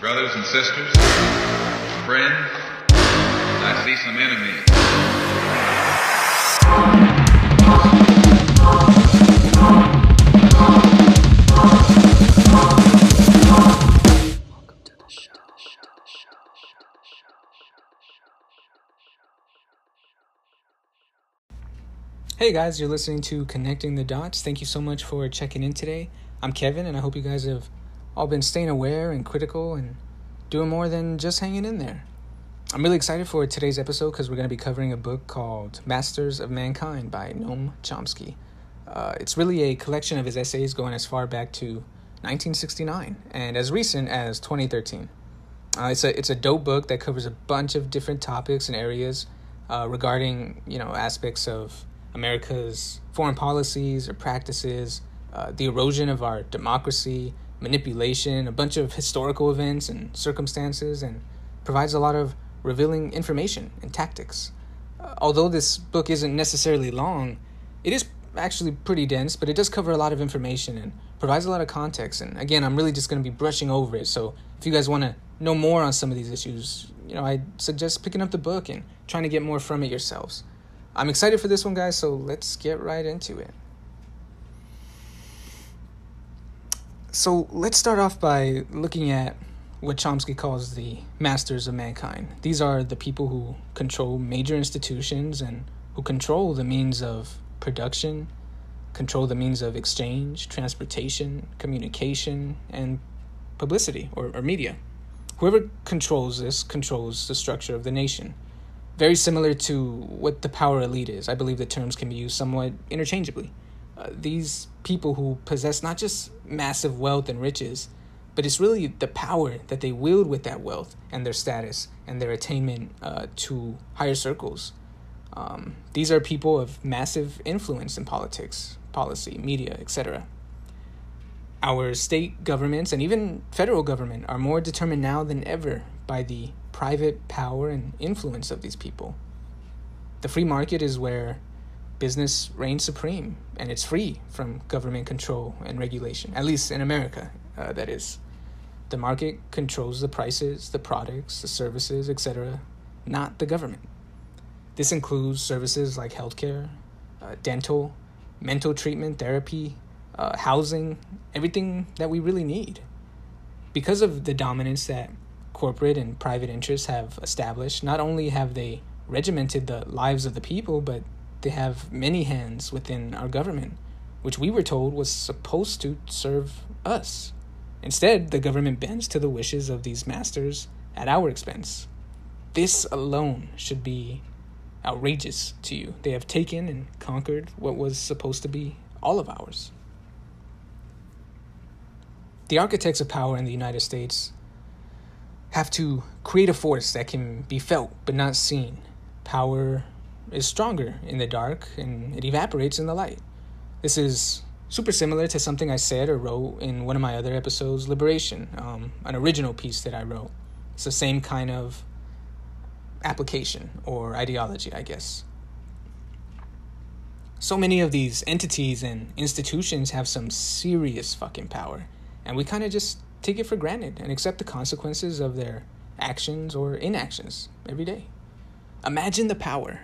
brothers and sisters, friends, I see some enemies. Hey guys, you're listening to Connecting the Dots. Thank you so much for checking in today. I'm Kevin, and I hope you guys have all been staying aware and critical and doing more than just hanging in there. I'm really excited for today's episode because we're going to be covering a book called Masters of Mankind by Noam Chomsky. Uh, it's really a collection of his essays going as far back to 1969 and as recent as 2013. Uh, it's a it's a dope book that covers a bunch of different topics and areas uh, regarding you know aspects of America's foreign policies or practices, uh, the erosion of our democracy, manipulation, a bunch of historical events and circumstances, and provides a lot of revealing information and tactics. Uh, although this book isn't necessarily long, it is actually pretty dense, but it does cover a lot of information and provides a lot of context. And again, I'm really just going to be brushing over it. So if you guys want to know more on some of these issues, you know, I suggest picking up the book and trying to get more from it yourselves. I'm excited for this one, guys, so let's get right into it. So let's start off by looking at what Chomsky calls the masters of mankind. These are the people who control major institutions and who control the means of production, control the means of exchange, transportation, communication, and publicity or, or media. Whoever controls this controls the structure of the nation. Very similar to what the power elite is. I believe the terms can be used somewhat interchangeably. Uh, these people who possess not just massive wealth and riches, but it's really the power that they wield with that wealth and their status and their attainment uh, to higher circles. Um, these are people of massive influence in politics, policy, media, etc. Our state governments and even federal government are more determined now than ever by the private power and influence of these people. The free market is where business reigns supreme and it's free from government control and regulation, at least in America, uh, that is. The market controls the prices, the products, the services, etc., not the government. This includes services like healthcare, uh, dental, mental treatment, therapy, uh, housing, everything that we really need. Because of the dominance that corporate and private interests have established, not only have they regimented the lives of the people, but they have many hands within our government, which we were told was supposed to serve us. Instead, the government bends to the wishes of these masters at our expense. This alone should be outrageous to you. They have taken and conquered what was supposed to be all of ours. The architects of power in the United States have to create a force that can be felt but not seen. Power is stronger in the dark and it evaporates in the light. This is super similar to something I said or wrote in one of my other episodes, Liberation, um, an original piece that I wrote. It's the same kind of application or ideology, I guess. So many of these entities and institutions have some serious fucking power, and we kind of just take it for granted and accept the consequences of their actions or inactions every day. Imagine the power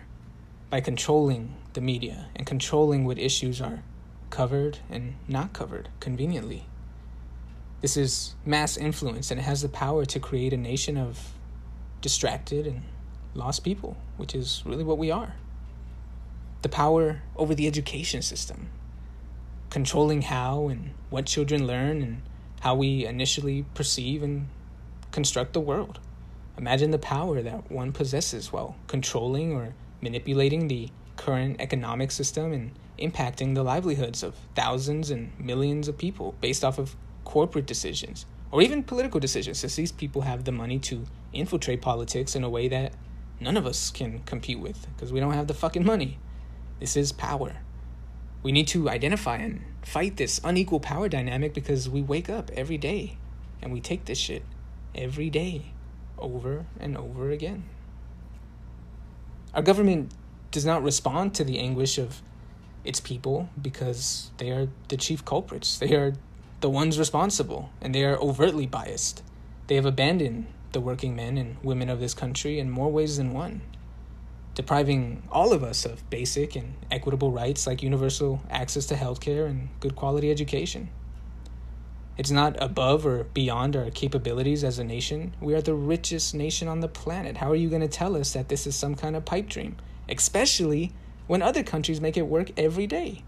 by controlling the media and controlling what issues are covered and not covered conveniently. This is mass influence and it has the power to create a nation of distracted and lost people, which is really what we are. The power over the education system, controlling how and what children learn and how we initially perceive and construct the world. Imagine the power that one possesses while controlling or manipulating the current economic system and impacting the livelihoods of thousands and millions of people based off of corporate decisions or even political decisions, since these people have the money to infiltrate politics in a way that none of us can compete with because we don't have the fucking money. This is power. We need to identify and fight this unequal power dynamic because we wake up every day and we take this shit every day over and over again. Our government does not respond to the anguish of its people because they are the chief culprits. They are the ones responsible and they are overtly biased. they have abandoned the working men and women of this country in more ways than one, depriving all of us of basic and equitable rights like universal access to healthcare and good quality education. It's not above or beyond our capabilities as a nation. We are the richest nation on the planet. How are you going to tell us that this is some kind of pipe dream? Especially when other countries make it work every day.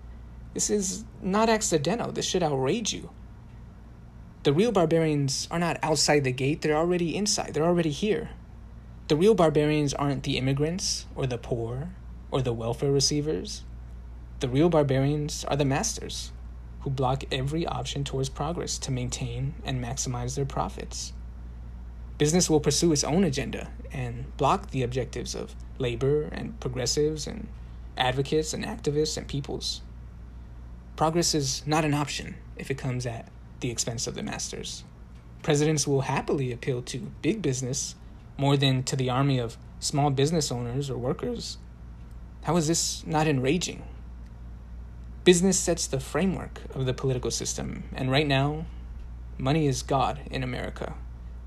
This is not accidental. This should outrage you. The real barbarians are not outside the gate, they're already inside, they're already here. The real barbarians aren't the immigrants or the poor or the welfare receivers. The real barbarians are the masters who block every option towards progress to maintain and maximize their profits. Business will pursue its own agenda and block the objectives of labor and progressives and advocates and activists and peoples. Progress is not an option if it comes at the expense of the masters. Presidents will happily appeal to big business more than to the army of small business owners or workers. How is this not enraging? Business sets the framework of the political system, and right now, money is God in America,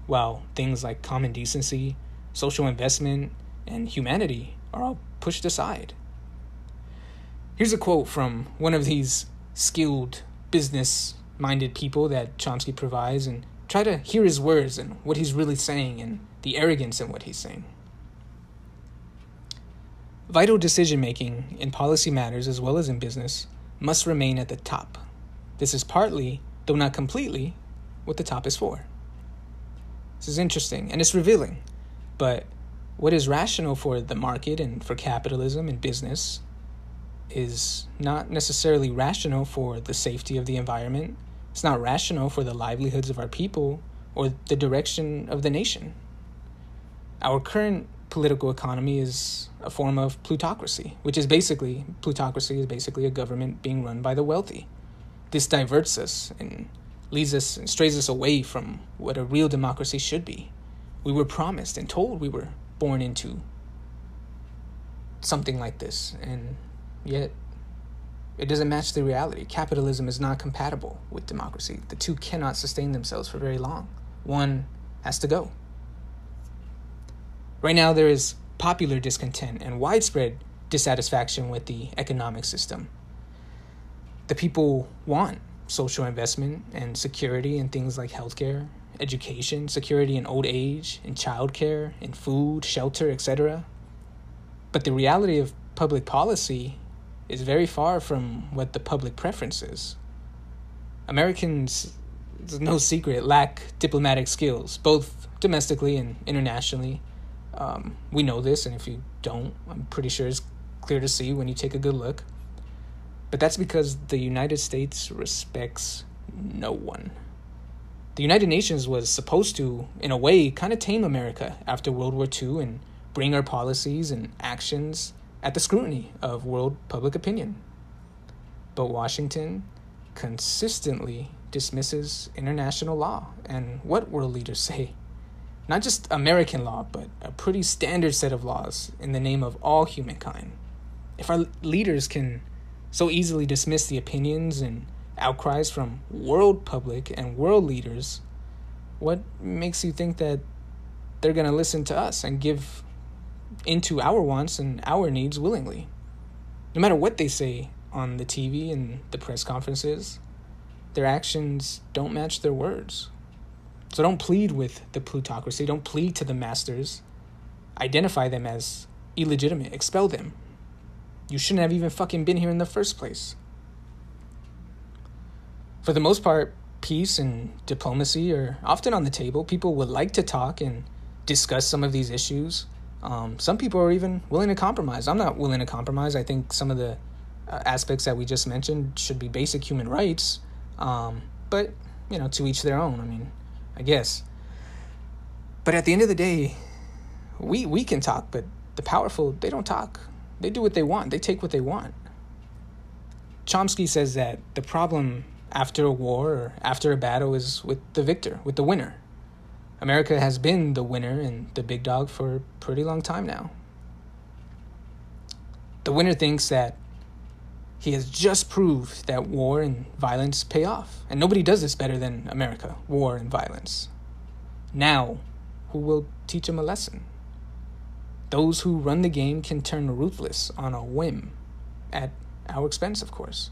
while things like common decency, social investment, and humanity are all pushed aside. Here's a quote from one of these skilled business minded people that Chomsky provides and try to hear his words and what he's really saying and the arrogance in what he's saying. Vital decision making in policy matters as well as in business must remain at the top. This is partly, though not completely, what the top is for. This is interesting and it's revealing, but what is rational for the market and for capitalism and business is not necessarily rational for the safety of the environment it's not rational for the livelihoods of our people or the direction of the nation. Our current political economy is a form of plutocracy, which is basically plutocracy is basically a government being run by the wealthy. This diverts us and leads us and strays us away from what a real democracy should be. We were promised and told we were born into something like this, and yet it doesn't match the reality. Capitalism is not compatible with democracy. The two cannot sustain themselves for very long. One has to go. Right now, there is popular discontent and widespread dissatisfaction with the economic system. The people want social investment and security in things like healthcare, education, security in old age, in childcare, in food, shelter, etc. But the reality of public policy is very far from what the public preference is. Americans, it's no secret, lack diplomatic skills, both domestically and internationally. Um, we know this, and if you don't, I'm pretty sure it's clear to see when you take a good look. But that's because the United States respects no one. The United Nations was supposed to, in a way, kind of tame America after World War II and bring our policies and actions at the scrutiny of world public opinion. But Washington consistently dismisses international law and what world leaders say. Not just American law, but a pretty standard set of laws in the name of all humankind. If our leaders can so easily dismiss the opinions and outcries from world public and world leaders, what makes you think that they're going to listen to us and give into our wants and our needs willingly. No matter what they say on the TV and the press conferences, their actions don't match their words. So don't plead with the plutocracy, don't plead to the masters. Identify them as illegitimate, expel them. You shouldn't have even fucking been here in the first place. For the most part, peace and diplomacy are often on the table. People would like to talk and discuss some of these issues um, some people are even willing to compromise. I'm not willing to compromise. I think some of the uh, aspects that we just mentioned should be basic human rights. Um, but, you know, to each their own. I mean, I guess. But at the end of the day, we, we can talk, but the powerful, they don't talk. They do what they want, they take what they want. Chomsky says that the problem after a war or after a battle is with the victor, with the winner. America has been the winner and the big dog for a pretty long time now. The winner thinks that he has just proved that war and violence pay off. And nobody does this better than America war and violence. Now, who will teach him a lesson? Those who run the game can turn ruthless on a whim, at our expense, of course.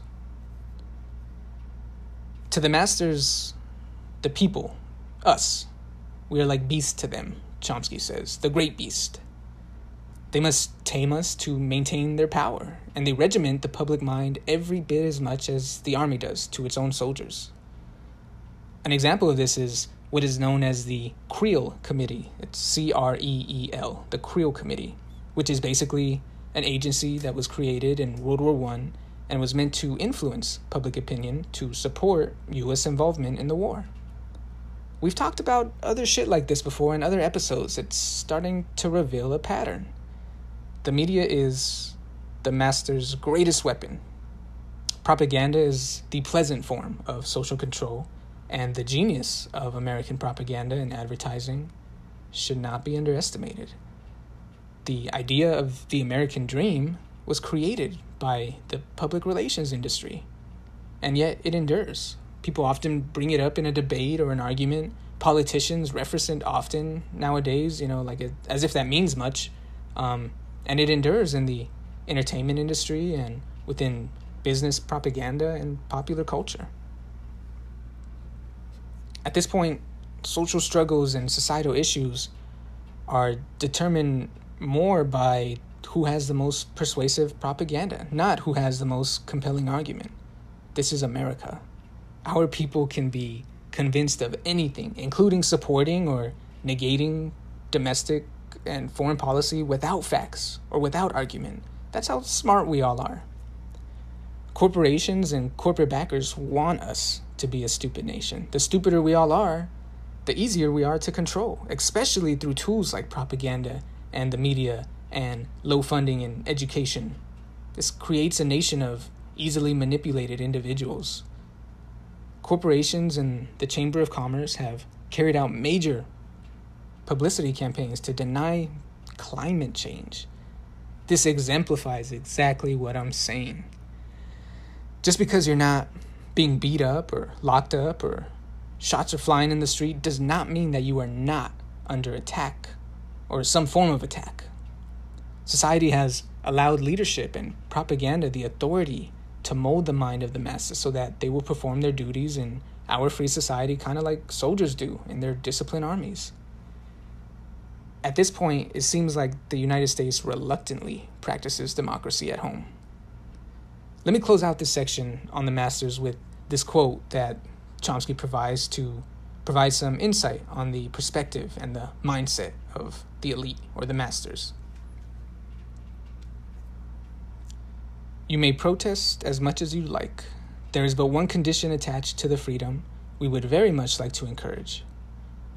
To the masters, the people, us, we are like beasts to them, Chomsky says, the great beast. They must tame us to maintain their power, and they regiment the public mind every bit as much as the army does to its own soldiers. An example of this is what is known as the Creel Committee. It's C R E E L, the Creel Committee, which is basically an agency that was created in World War One and was meant to influence public opinion to support U.S. involvement in the war. We've talked about other shit like this before in other episodes. It's starting to reveal a pattern. The media is the master's greatest weapon. Propaganda is the pleasant form of social control, and the genius of American propaganda and advertising should not be underestimated. The idea of the American dream was created by the public relations industry, and yet it endures. People often bring it up in a debate or an argument. Politicians reference it often nowadays, you know, like it, as if that means much. Um, and it endures in the entertainment industry and within business propaganda and popular culture. At this point, social struggles and societal issues are determined more by who has the most persuasive propaganda, not who has the most compelling argument. This is America. Our people can be convinced of anything, including supporting or negating domestic and foreign policy without facts or without argument. That's how smart we all are. Corporations and corporate backers want us to be a stupid nation. The stupider we all are, the easier we are to control, especially through tools like propaganda and the media and low funding in education. This creates a nation of easily manipulated individuals. Corporations and the Chamber of Commerce have carried out major publicity campaigns to deny climate change. This exemplifies exactly what I'm saying. Just because you're not being beat up or locked up or shots are flying in the street does not mean that you are not under attack or some form of attack. Society has allowed leadership and propaganda the authority to mold the mind of the masses so that they will perform their duties in our free society kind of like soldiers do in their disciplined armies at this point, it seems like the United States reluctantly practices democracy at home. Let me close out this section on the masters with this quote that Chomsky provides to provide some insight on the perspective and the mindset of the elite or the masters. You may protest as much as you like. There is but one condition attached to the freedom we would very much like to encourage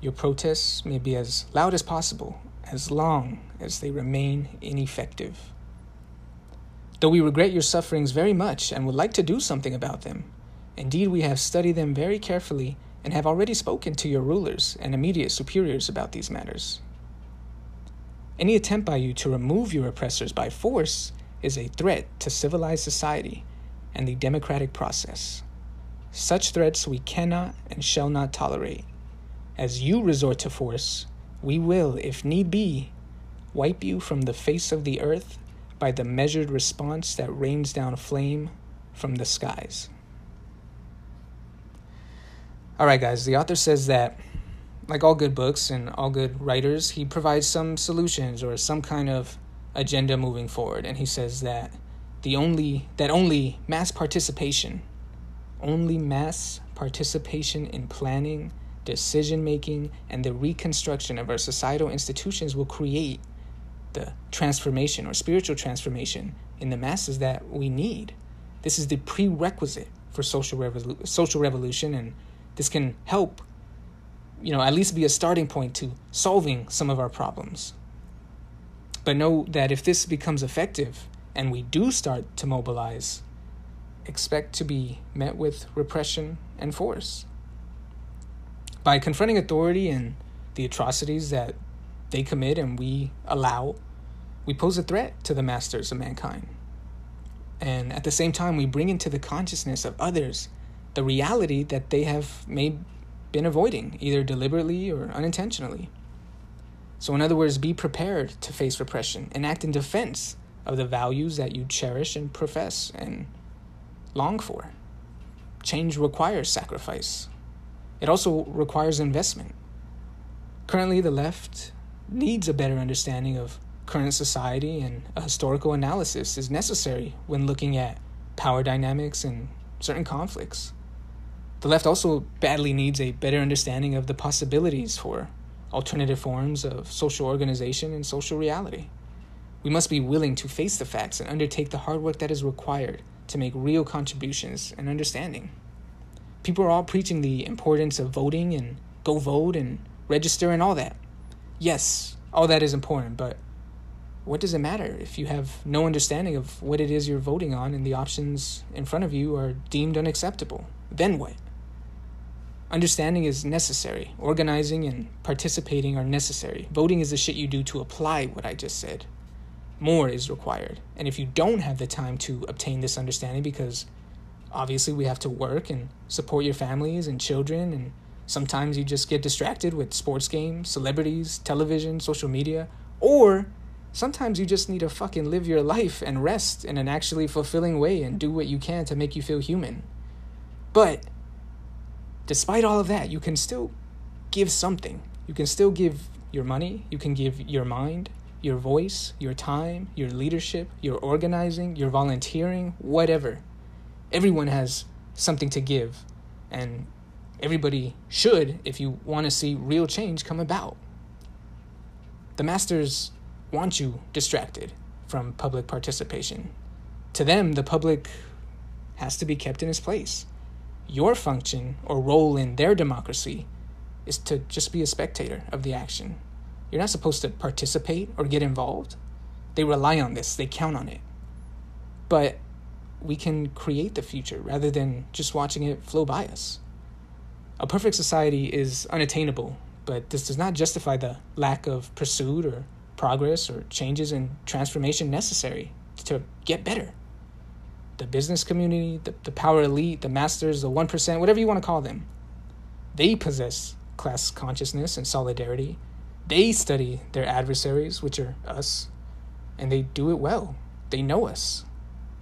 your protests may be as loud as possible, as long as they remain ineffective. Though we regret your sufferings very much and would like to do something about them, indeed we have studied them very carefully and have already spoken to your rulers and immediate superiors about these matters. Any attempt by you to remove your oppressors by force is a threat to civilized society and the democratic process. Such threats we cannot and shall not tolerate. As you resort to force, we will, if need be, wipe you from the face of the earth by the measured response that rains down flame from the skies. All right, guys, the author says that, like all good books and all good writers, he provides some solutions or some kind of agenda moving forward. And he says that the only that only mass participation, only mass participation in planning decision making, and the reconstruction of our societal institutions will create the transformation or spiritual transformation in the masses that we need. This is the prerequisite for social revolu- social revolution, and this can help, you know, at least be a starting point to solving some of our problems. But know that if this becomes effective and we do start to mobilize, expect to be met with repression and force. By confronting authority and the atrocities that they commit and we allow, we pose a threat to the masters of mankind. And at the same time, we bring into the consciousness of others the reality that they have made been avoiding, either deliberately or unintentionally. So, in other words, be prepared to face repression and act in defense of the values that you cherish and profess and long for. Change requires sacrifice, it also requires investment. Currently, the left needs a better understanding of current society, and a historical analysis is necessary when looking at power dynamics and certain conflicts. The left also badly needs a better understanding of the possibilities for alternative forms of social organization and social reality. We must be willing to face the facts and undertake the hard work that is required to make real contributions and understanding. People are all preaching the importance of voting and go vote and register and all that. Yes, all that is important, but what does it matter if you have no understanding of what it is you're voting on and the options in front of you are deemed unacceptable? Then what? Understanding is necessary. Organizing and participating are necessary. Voting is the shit you do to apply what I just said. More is required. And if you don't have the time to obtain this understanding, because obviously we have to work and support your families and children, and sometimes you just get distracted with sports games, celebrities, television, social media, or Sometimes you just need to fucking live your life and rest in an actually fulfilling way and do what you can to make you feel human. But despite all of that, you can still give something. You can still give your money, you can give your mind, your voice, your time, your leadership, your organizing, your volunteering, whatever. Everyone has something to give, and everybody should if you want to see real change come about. The masters want you distracted from public participation. To them, the public has to be kept in its place. Your function or role in their democracy is to just be a spectator of the action. You're not supposed to participate or get involved. They rely on this, they count on it. But we can create the future rather than just watching it flow by us. A perfect society is unattainable, but this does not justify the lack of pursuit or progress or changes and transformation necessary to get better. The business community, the, the power elite, the masters, the 1%, whatever you want to call them, they possess class consciousness and solidarity. They study their adversaries, which are us, and they do it well. They know us.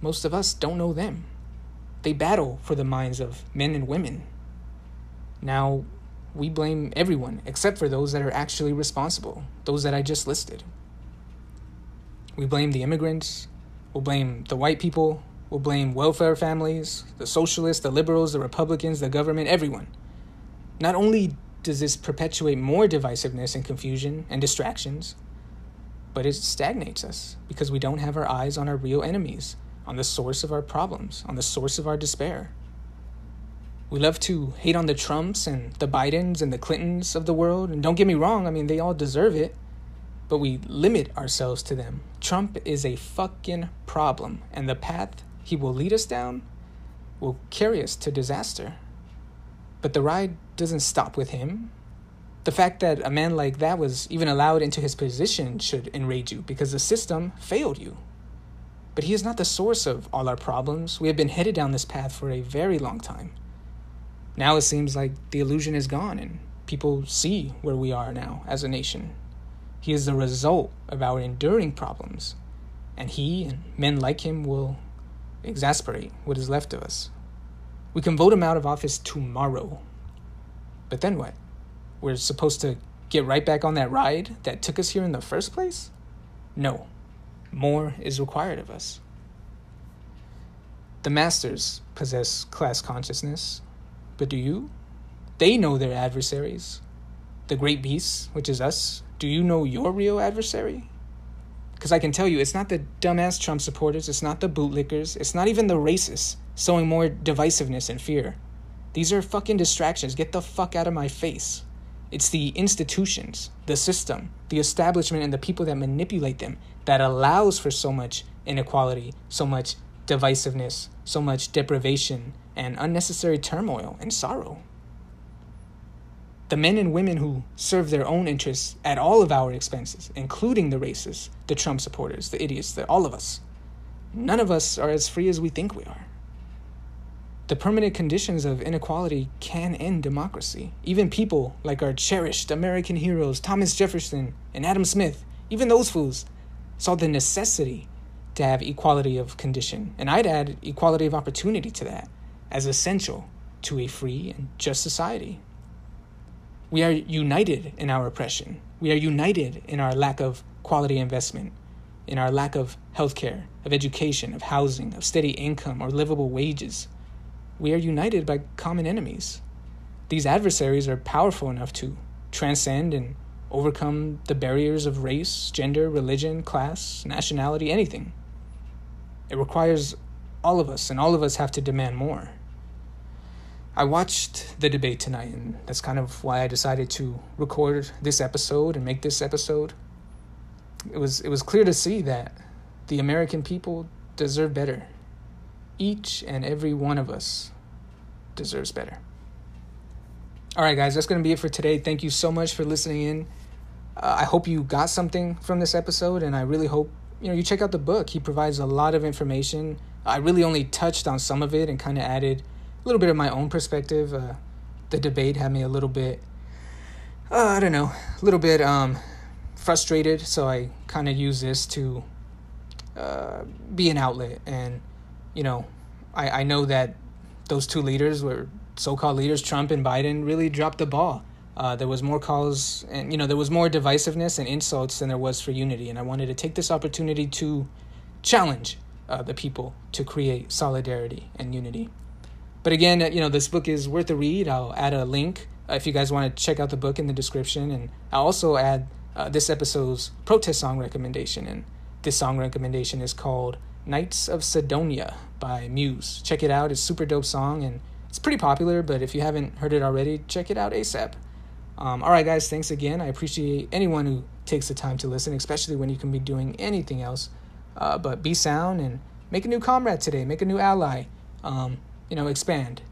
Most of us don't know them. They battle for the minds of men and women. Now, we blame everyone except for those that are actually responsible, those that I just listed. We blame the immigrants, we'll blame the white people, we'll blame welfare families, the socialists, the liberals, the Republicans, the government, everyone. Not only does this perpetuate more divisiveness and confusion and distractions, but it stagnates us because we don't have our eyes on our real enemies, on the source of our problems, on the source of our despair. We love to hate on the Trumps and the Bidens and the Clintons of the world. And don't get me wrong, I mean, they all deserve it. But we limit ourselves to them. Trump is a fucking problem. And the path he will lead us down will carry us to disaster. But the ride doesn't stop with him. The fact that a man like that was even allowed into his position should enrage you because the system failed you. But he is not the source of all our problems. We have been headed down this path for a very long time. Now it seems like the illusion is gone and people see where we are now as a nation. He is the result of our enduring problems, and he and men like him will exasperate what is left of us. We can vote him out of office tomorrow. But then what? We're supposed to get right back on that ride that took us here in the first place? No. More is required of us. The masters possess class consciousness, but do you? They know their adversaries. The great beasts, which is us. Do you know your real adversary? Because I can tell you, it's not the dumbass Trump supporters, it's not the bootlickers, it's not even the racists sowing more divisiveness and fear. These are fucking distractions. Get the fuck out of my face. It's the institutions, the system, the establishment, and the people that manipulate them that allows for so much inequality, so much divisiveness, so much deprivation, and unnecessary turmoil and sorrow. The men and women who serve their own interests at all of our expenses, including the racists, the Trump supporters, the idiots, the, all of us, none of us are as free as we think we are. The permanent conditions of inequality can end democracy. Even people like our cherished American heroes, Thomas Jefferson and Adam Smith, even those fools, saw the necessity to have equality of condition. And I'd add equality of opportunity to that as essential to a free and just society. We are united in our oppression. We are united in our lack of quality investment, in our lack of healthcare, of education, of housing, of steady income, or livable wages. We are united by common enemies. These adversaries are powerful enough to transcend and overcome the barriers of race, gender, religion, class, nationality, anything. It requires all of us, and all of us have to demand more. I watched the debate tonight, and that's kind of why I decided to record this episode and make this episode. It was it was clear to see that the American people deserve better. Each and every one of us deserves better. All right, guys, that's going to be it for today. Thank you so much for listening in. Uh, I hope you got something from this episode, and I really hope you know you check out the book. He provides a lot of information. I really only touched on some of it and kind of added a little bit of my own perspective. Uh, the debate had me a little bit, uh, I don't know, a little bit um, frustrated. So I kind of use this to uh, be an outlet. And, you know, I, I know that those two leaders were so called leaders, Trump and Biden, really dropped the ball. Uh, there was more calls and you know there was more divisiveness and insults than there was for unity and i wanted to take this opportunity to challenge uh, the people to create solidarity and unity but again, you know, this book is worth a read. I'll add a link uh, if you guys want to check out the book in the description. And I'll also add uh, this episode's protest song recommendation. And this song recommendation is called Knights of Cydonia by Muse. Check it out. It's super dope song and it's pretty popular, but if you haven't heard it already, check it out ASAP. Um, all right, guys, thanks again. I appreciate anyone who takes the time to listen, especially when you can be doing anything else. Uh, but be sound and make a new comrade today, make a new ally. Um, you know, expand.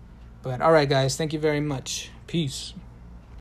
But all right, guys, thank you very much. Peace.